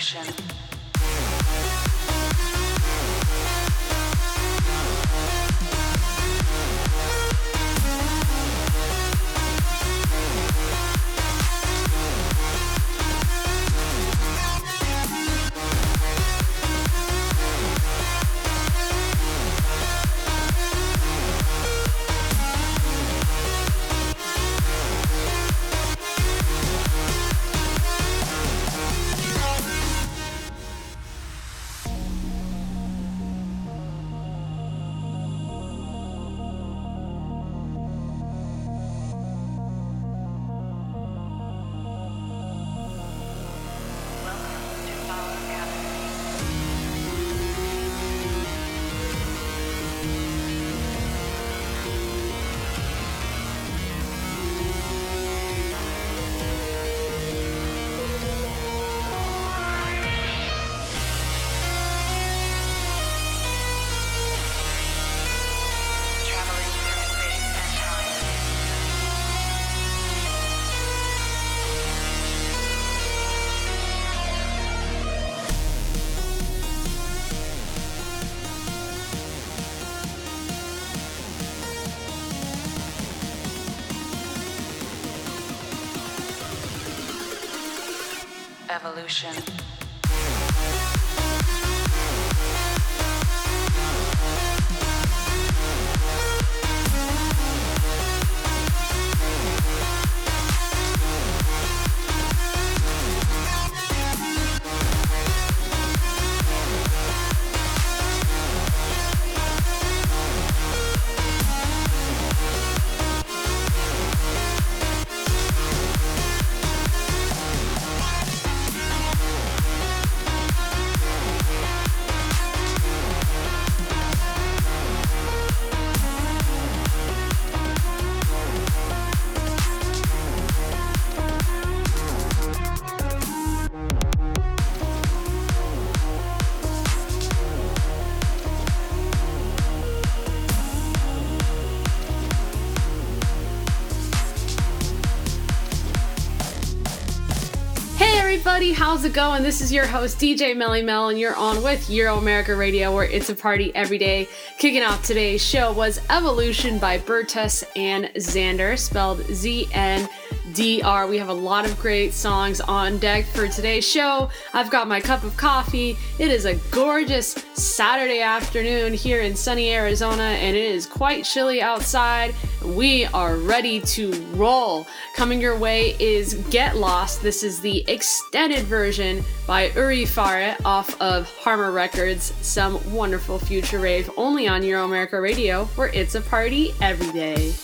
Evolution. Evolution. How's it going? This is your host DJ Melly Mel, and you're on with Euro America Radio, where it's a party every day. Kicking off today's show was Evolution by Bertus and Xander, spelled Z N D R. We have a lot of great songs on deck for today's show. I've got my cup of coffee. It is a gorgeous Saturday afternoon here in sunny Arizona, and it is quite chilly outside. We are ready to roll. Coming your way is Get Lost. This is the extended version by Uri Farah off of Harmer Records. Some wonderful future rave only on Euro America Radio, where it's a party every day.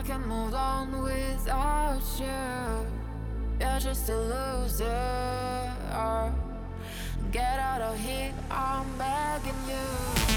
I can move on without you. You're just a loser. Get out of here, I'm begging you.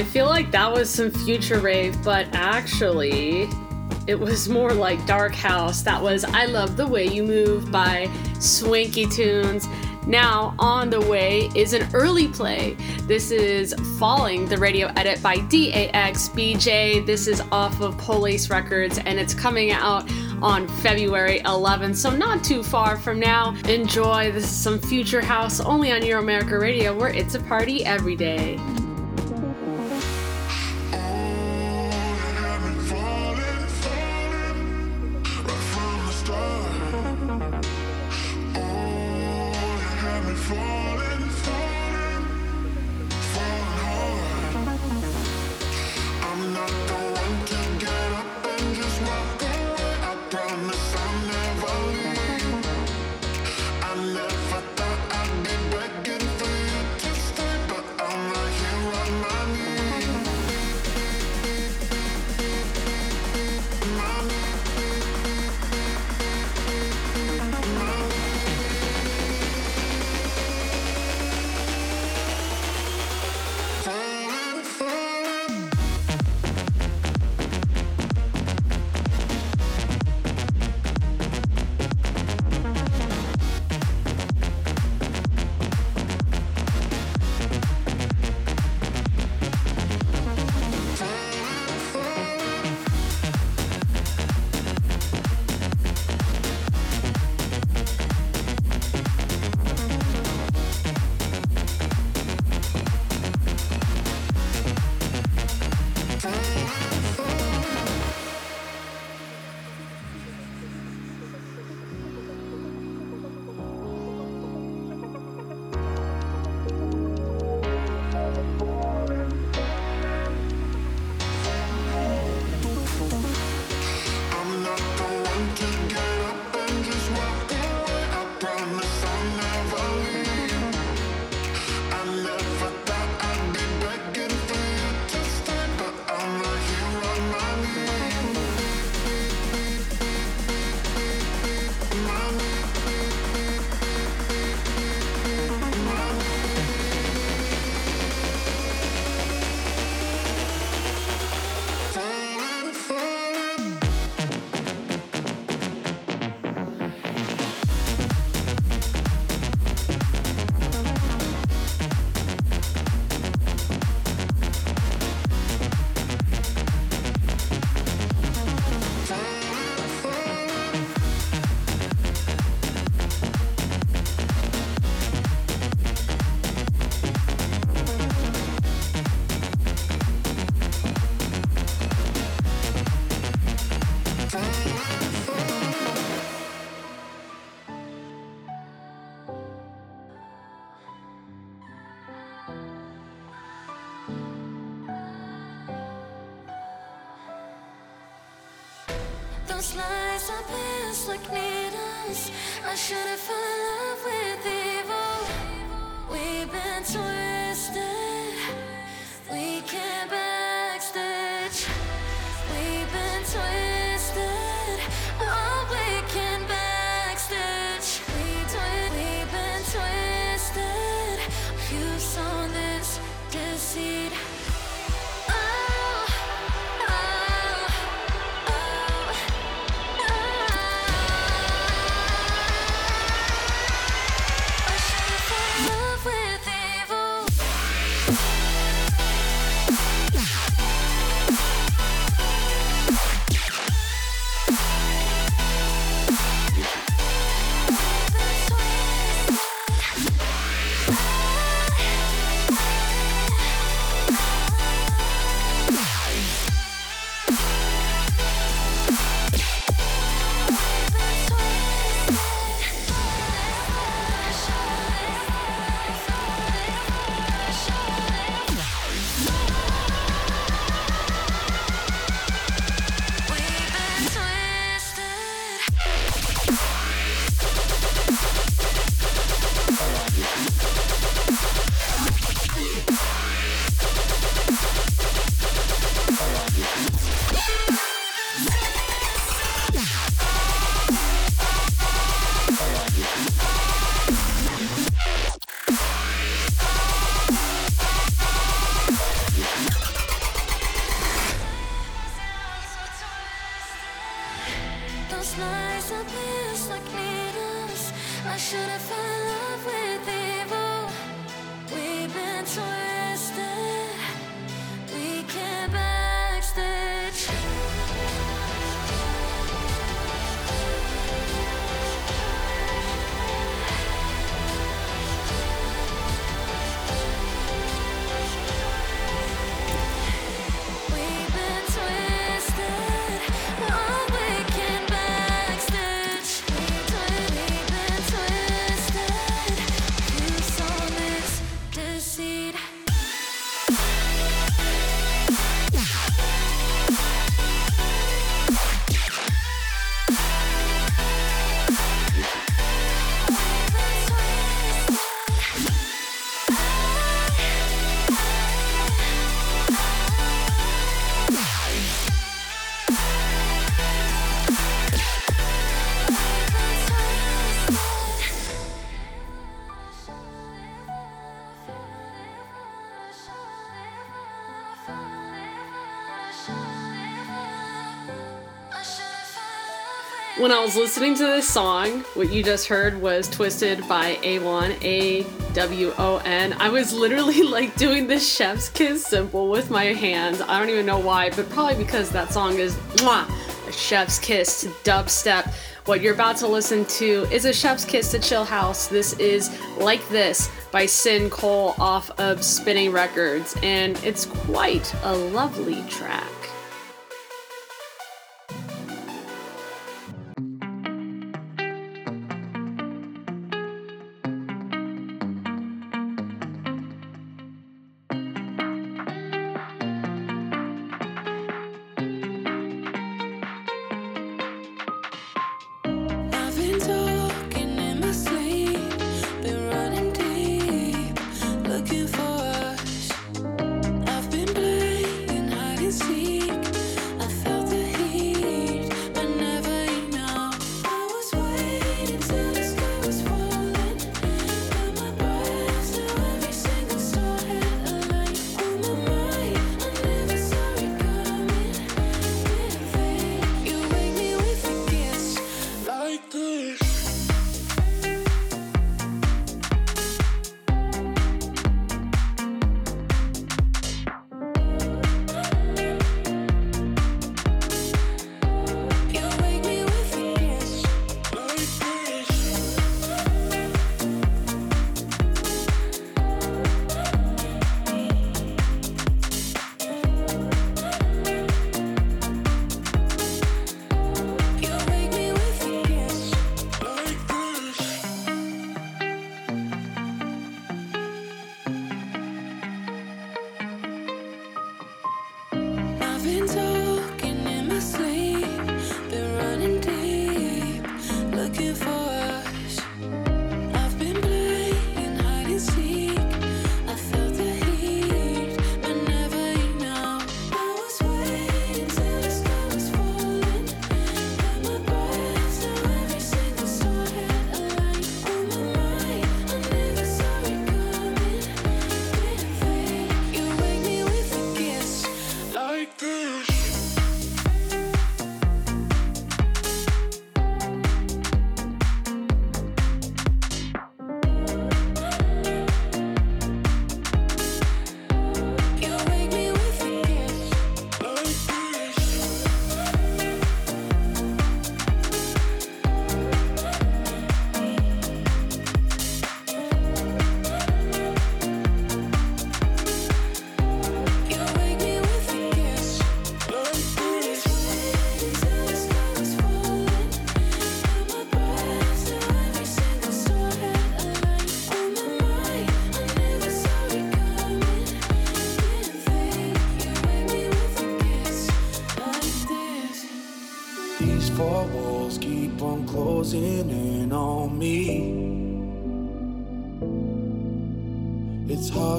I feel like that was some future rave, but actually, it was more like Dark House. That was I Love the Way You Move by Swanky Tunes. Now, on the way is an early play. This is Falling, the radio edit by DAXBJ. This is off of Police Records and it's coming out on February 11th, so not too far from now. Enjoy. This is some future house only on Euro America Radio where it's a party every day. when I was listening to this song, what you just heard was Twisted by A1, A W O N. I was literally like doing the chef's kiss simple with my hands. I don't even know why, but probably because that song is mwah, a chef's kiss to dubstep. What you're about to listen to is a chef's kiss to Chill House. This is Like This by Sin Cole off of Spinnin' Records, and it's quite a lovely track.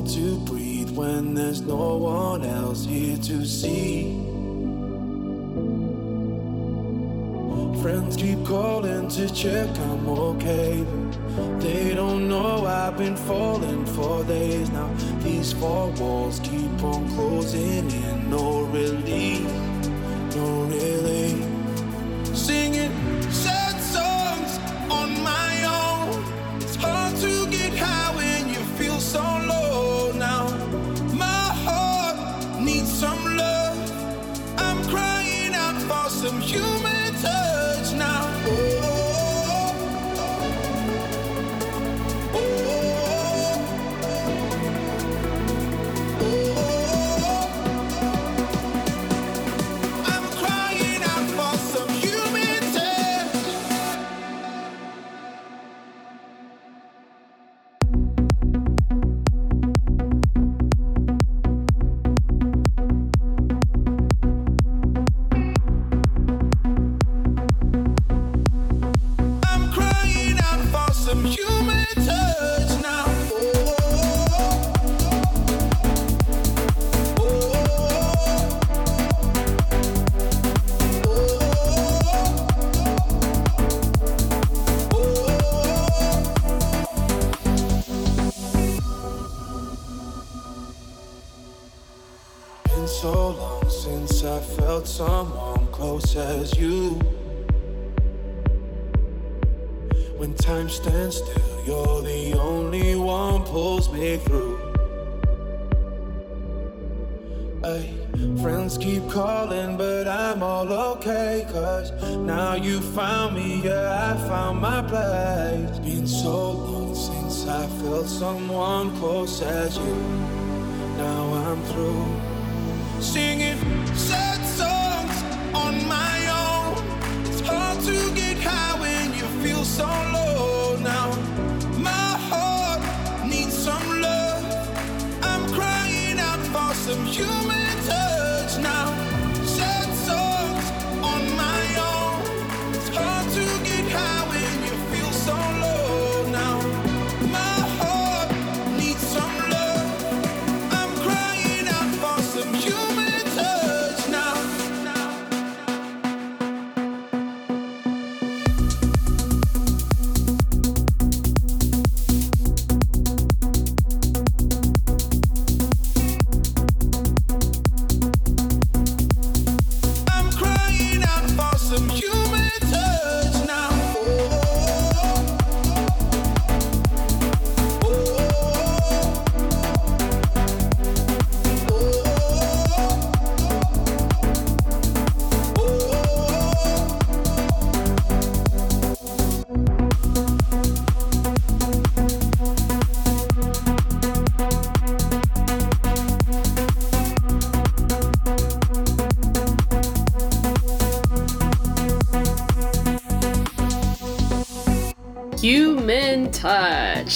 hard to breathe when there's no one else here to see. Friends keep calling to check I'm okay. They don't know I've been falling for days now. These four walls keep on closing in, no relief. Keep calling, but I'm all okay. Cause now you found me, yeah, I found my place. Been so long since I felt someone close as you. Now I'm through singing sad songs on my own. It's hard to get high when you feel so low.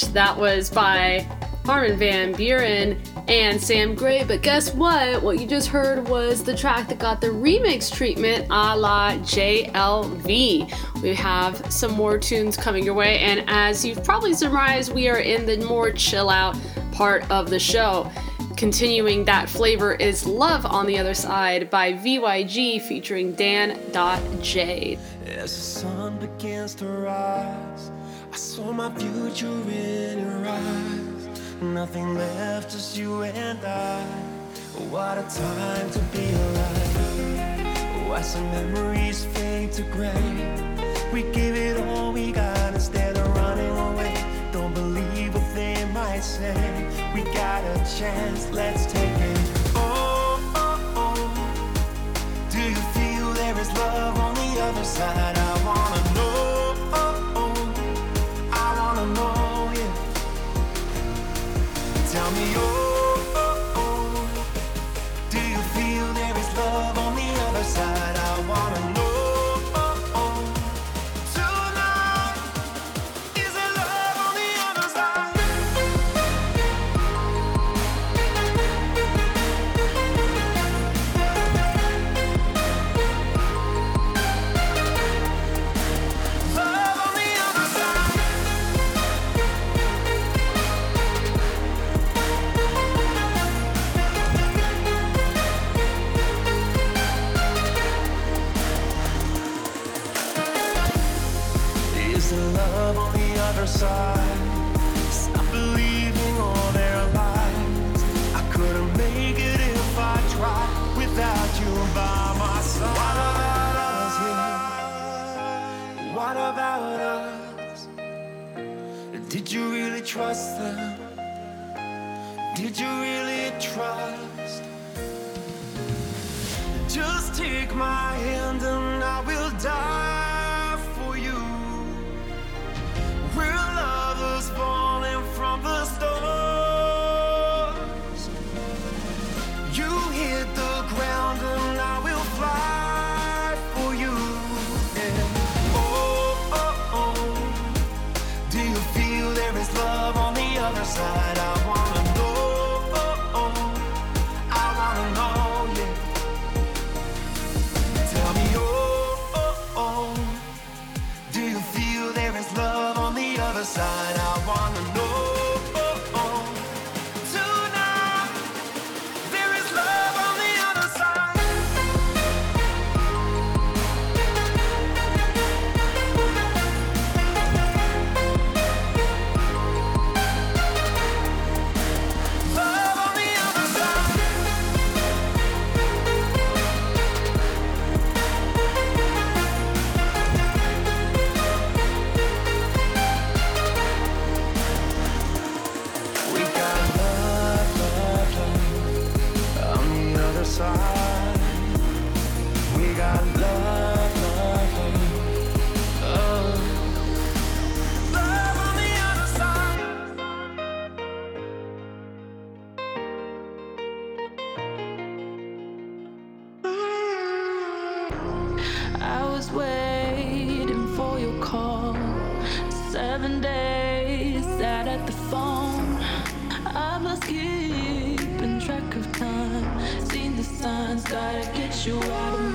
That was by Armin van Buuren and Sam Gray. But guess what? What you just heard was the track that got the remix treatment a la JLV. We have some more tunes coming your way, and as you've probably surmised, we are in the more chill out part of the show. Continuing that flavor is Love on the Other Side by VYG featuring Dan.J. As the sun begins to rise, I saw my future in your eyes. Nothing left, just you and I. What a time to be alive. Why some memories fade to gray? We give it all we got instead of running away. Don't believe what they might say. We got a chance, let's take it. Oh, oh, oh. Do you feel there is love on the other side? Really trust them? Did you really trust? Just take my hand gotta get you out of my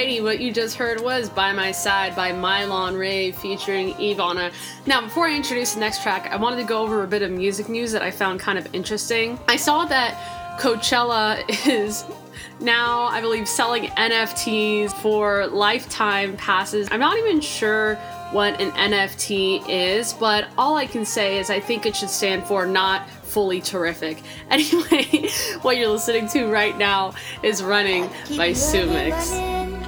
Alrighty, what you just heard was By My Side by Mylon Ray featuring Ivana. Now, before I introduce the next track, I wanted to go over a bit of music news that I found kind of interesting. I saw that Coachella is now, I believe, selling NFTs for lifetime passes. I'm not even sure what an NFT is, but all I can say is I think it should stand for not fully terrific. Anyway, what you're listening to right now is Running by Sumix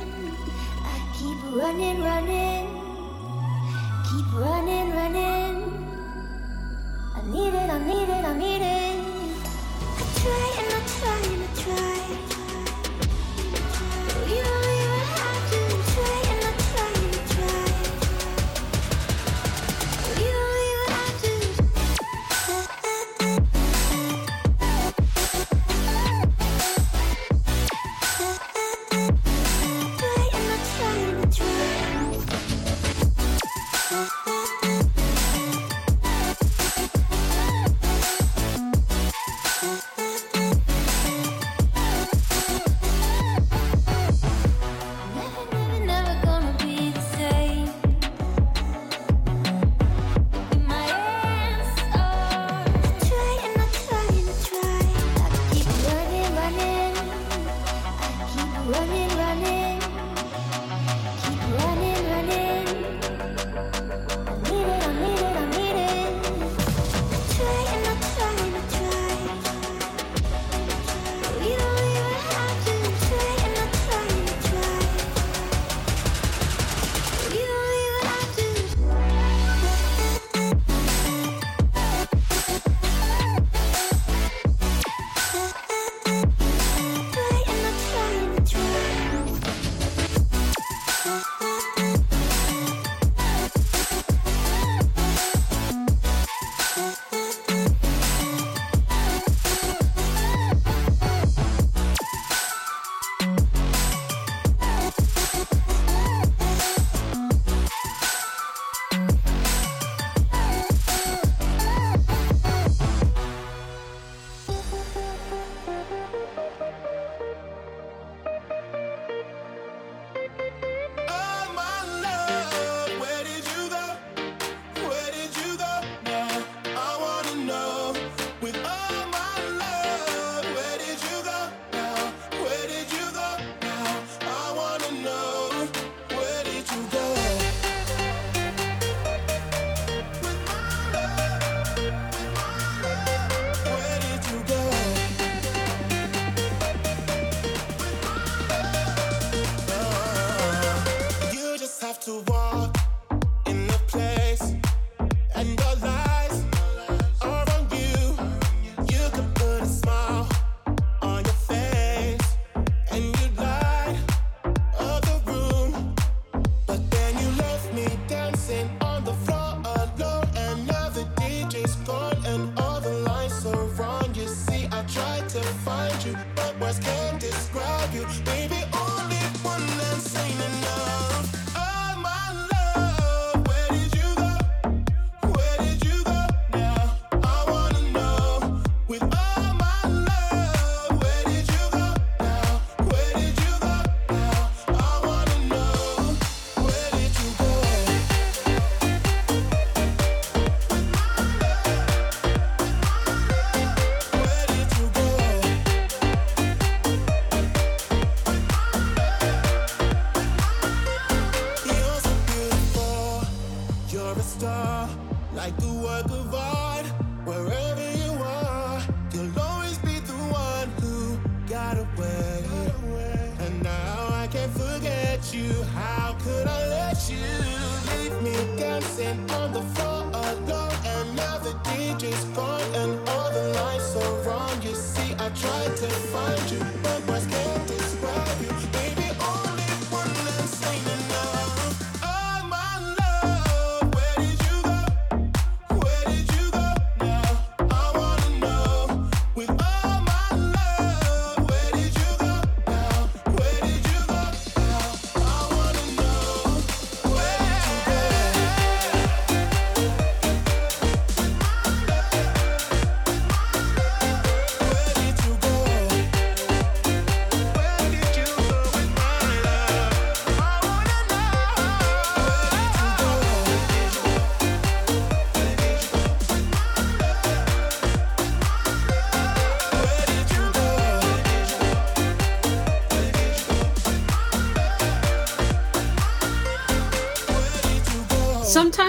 running, running. Keep running, running. I need it, I need it, I need it. I try. souvent.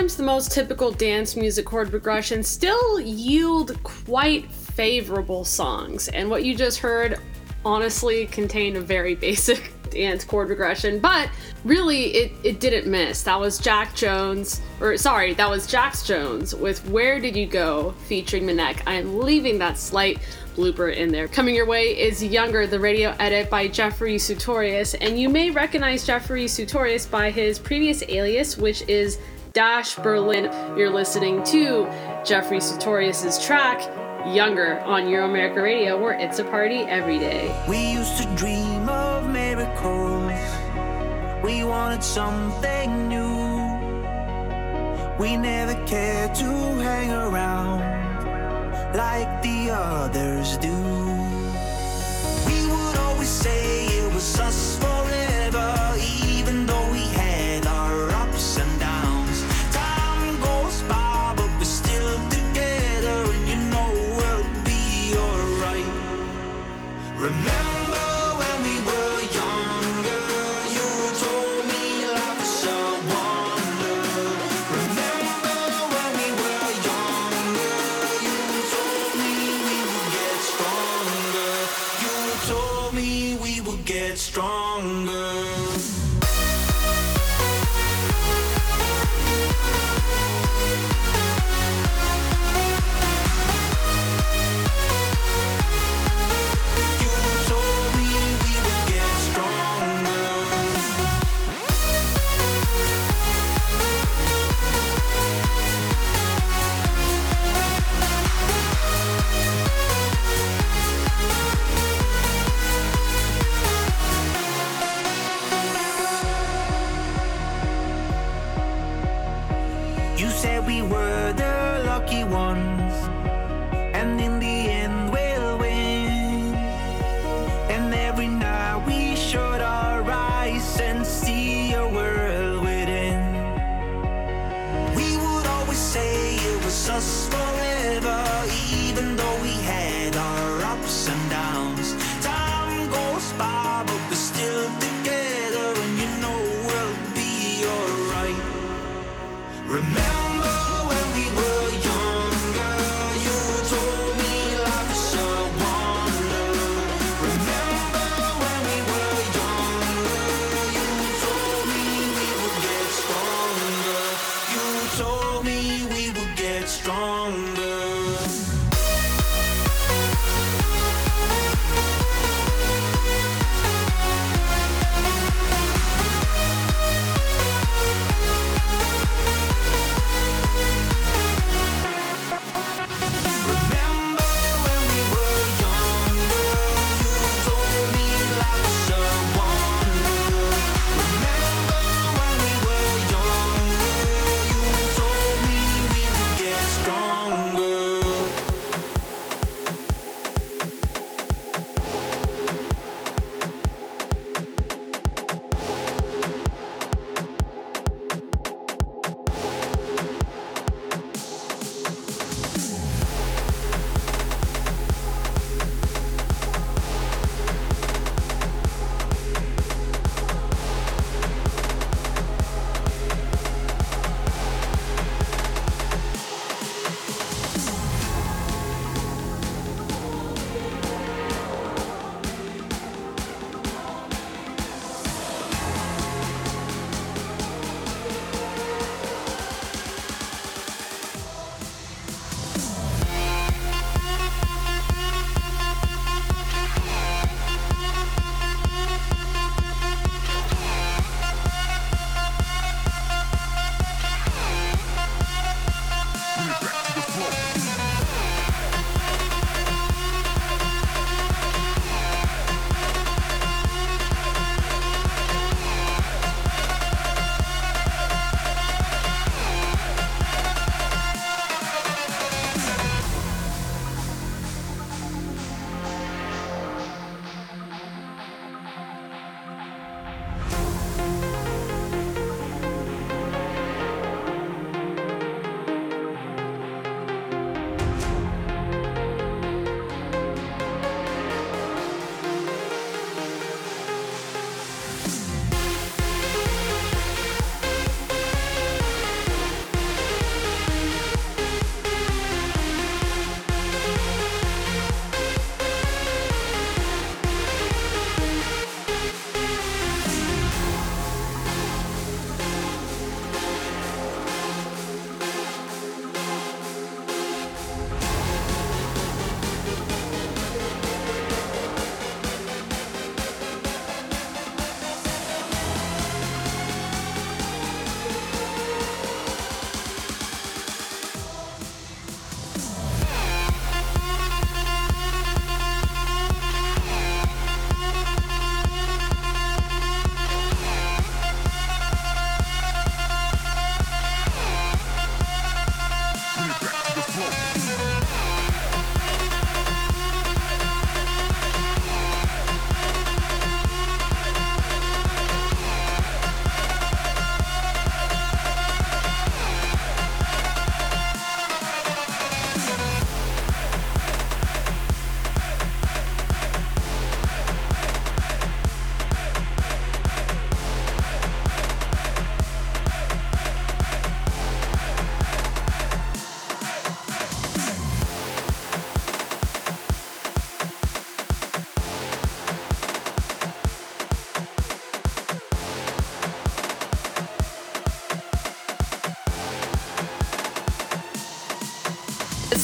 sometimes the most typical dance music chord progression still yield quite favorable songs, and what you just heard honestly contained a very basic dance chord progression, but really it, it didn't miss. That was Jack Jones, or sorry, that was Jax Jones with Where Did You Go featuring MNEK. I am leaving that slight blooper in there. Coming your way is Younger, the radio edit by Jeffrey Sutorius, and you may recognize Jeffrey Sutorius by his previous alias, which is Dash Berlin. You're listening to Jeffrey Sutorius' track Younger on Euro America Radio, where it's a party every day. We used to dream of miracles. We wanted something new. We never cared to hang around like the others do. We would always say it was us. me we will get stronger.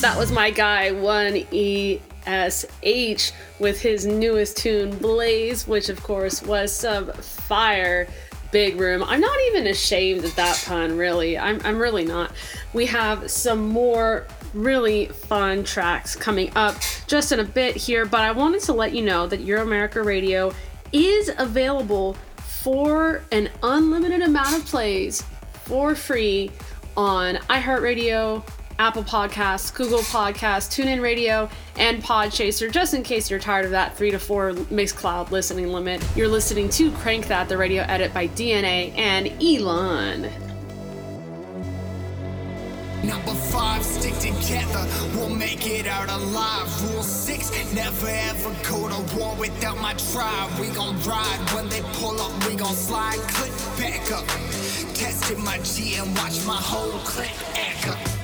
That was my guy, 1ESH, with his newest tune, Blaze, which of course was some fire big room. I'm not even ashamed of that pun, really. I'm, I'm really not. We have some more really fun tracks coming up just in a bit here, but I wanted to let you know that Euro America Radio is available for an unlimited amount of plays for free on iHeartRadio, Apple Podcasts, Google Podcasts, TuneIn Radio, and Podchaser, just in case you're tired of that three to four Mixcloud listening limit. You're listening to Crank That, the radio edit by DNA and Elon. Number five, stick together, we'll make it out alive. Rule six, never ever go to war without my tribe. We gon' ride when they pull up, we gon' slide. Click back up, tested my G and watch my whole clip echo.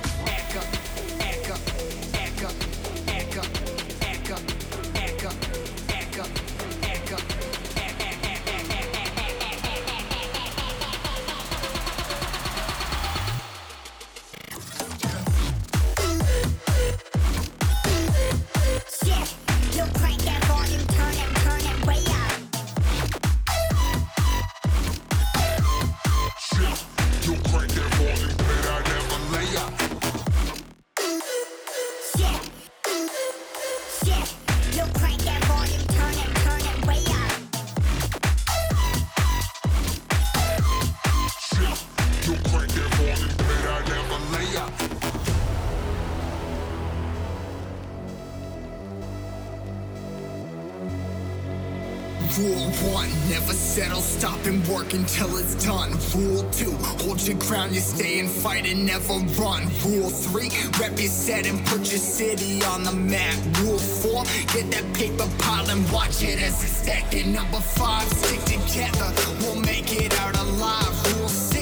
Until it's done. Rule two, hold your ground, you stay and fight and never run. Rule three, rep your set and put your city on the map. Rule four, get that paper pile and watch it as it's stacking. Number five, stick together, we'll make it out alive. Rule six,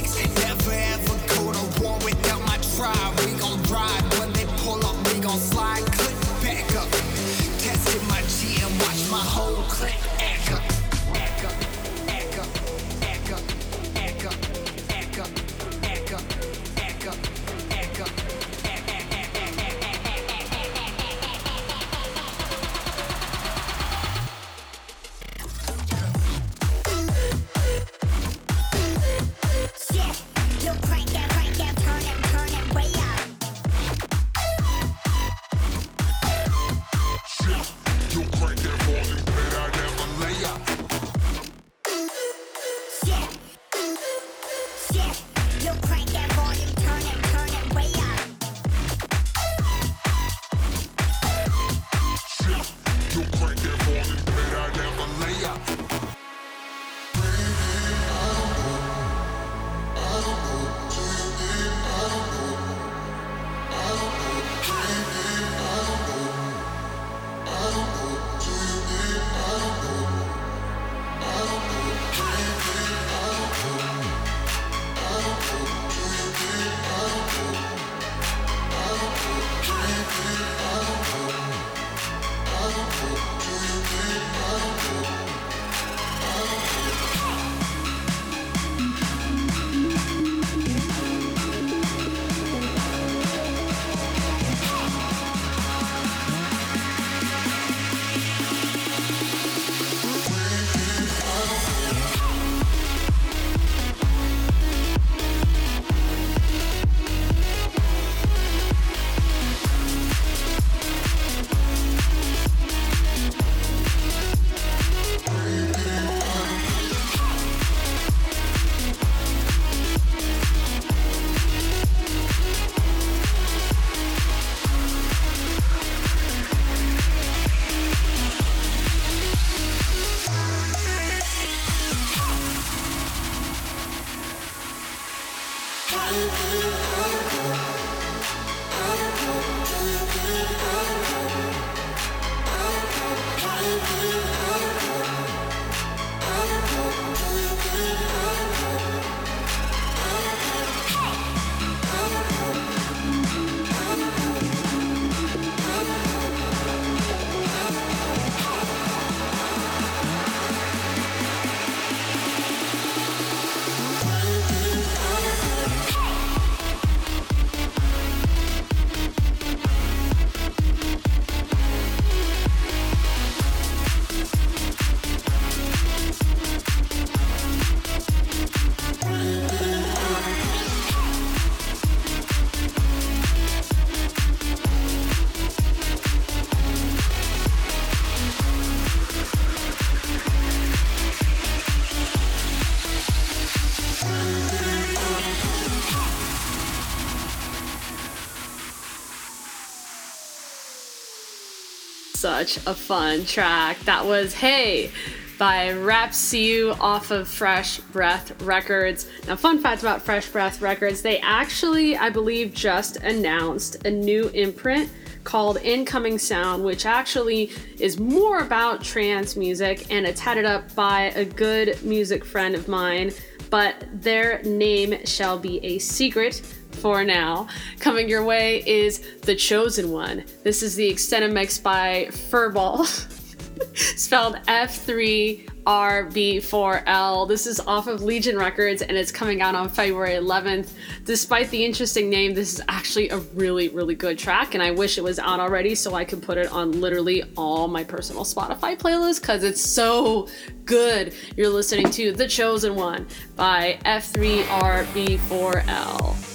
such a fun track. That was Hey by Rapsu off of Fresh Breath Records. Now, fun fact about Fresh Breath Records they actually, I believe, just announced a new imprint called Incoming Sound, which actually is more about trance music and it's headed up by a good music friend of mine, but their name shall be a secret for now. Coming your way is The Chosen One. This is the extended mix by Furball. spelled F3RB4L. This is off of Legion Records and it's coming out on February 11th. Despite the interesting name, this is actually a really, really good track, and I wish it was out already so I could put it on literally all my personal Spotify playlists because it's so good. You're listening to The Chosen One by F3RB4L.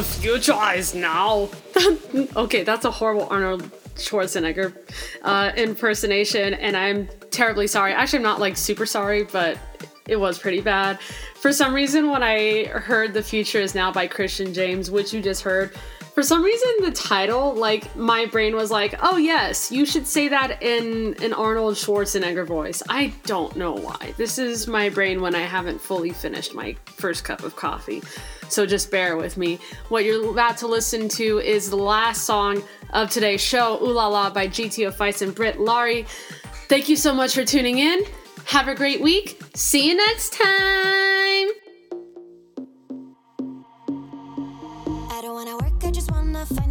The future is now. okay, that's a horrible Arnold Schwarzenegger uh, impersonation, and I'm terribly sorry. Actually, I'm not like super sorry, but it was pretty bad. For some reason, when I heard The Future is Now by Christian James, which you just heard, for some reason the title, like my brain was like, oh yes, you should say that in an Arnold Schwarzenegger voice. I don't know why. This is my brain when I haven't fully finished my first cup of coffee. So just bear with me. What you're about to listen to is the last song of today's show, Ooh La La by GTO Fights and Britt Laurie. Thank you so much for tuning in. Have a great week. See you next time.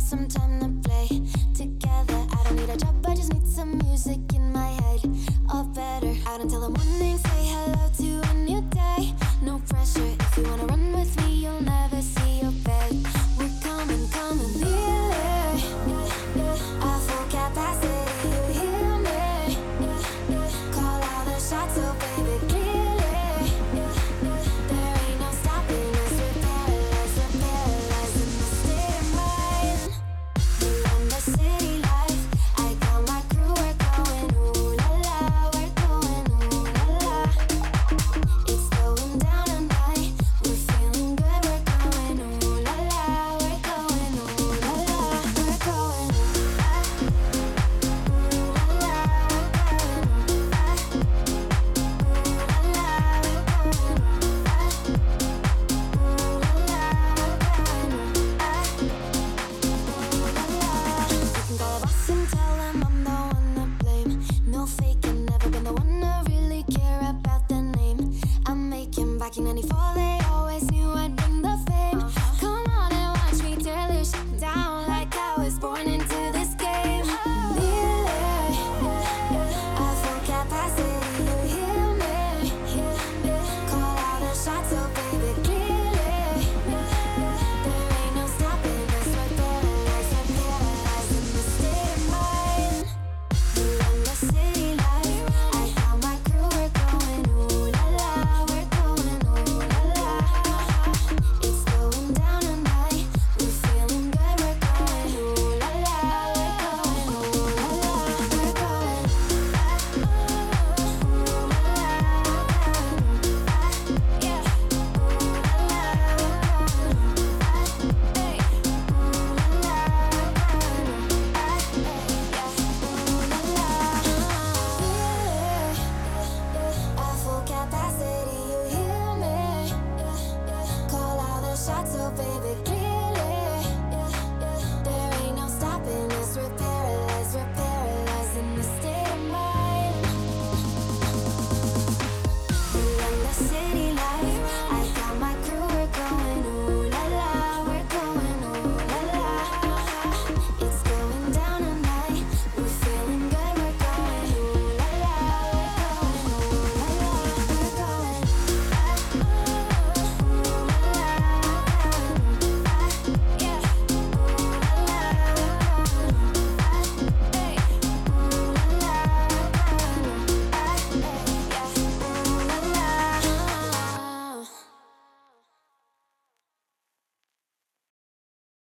Some time to play together. I don't need a job, I just need some music in my head. All better. Out until the morning, say hello to a new day. No pressure. Waiting 94, they always knew I'd bring the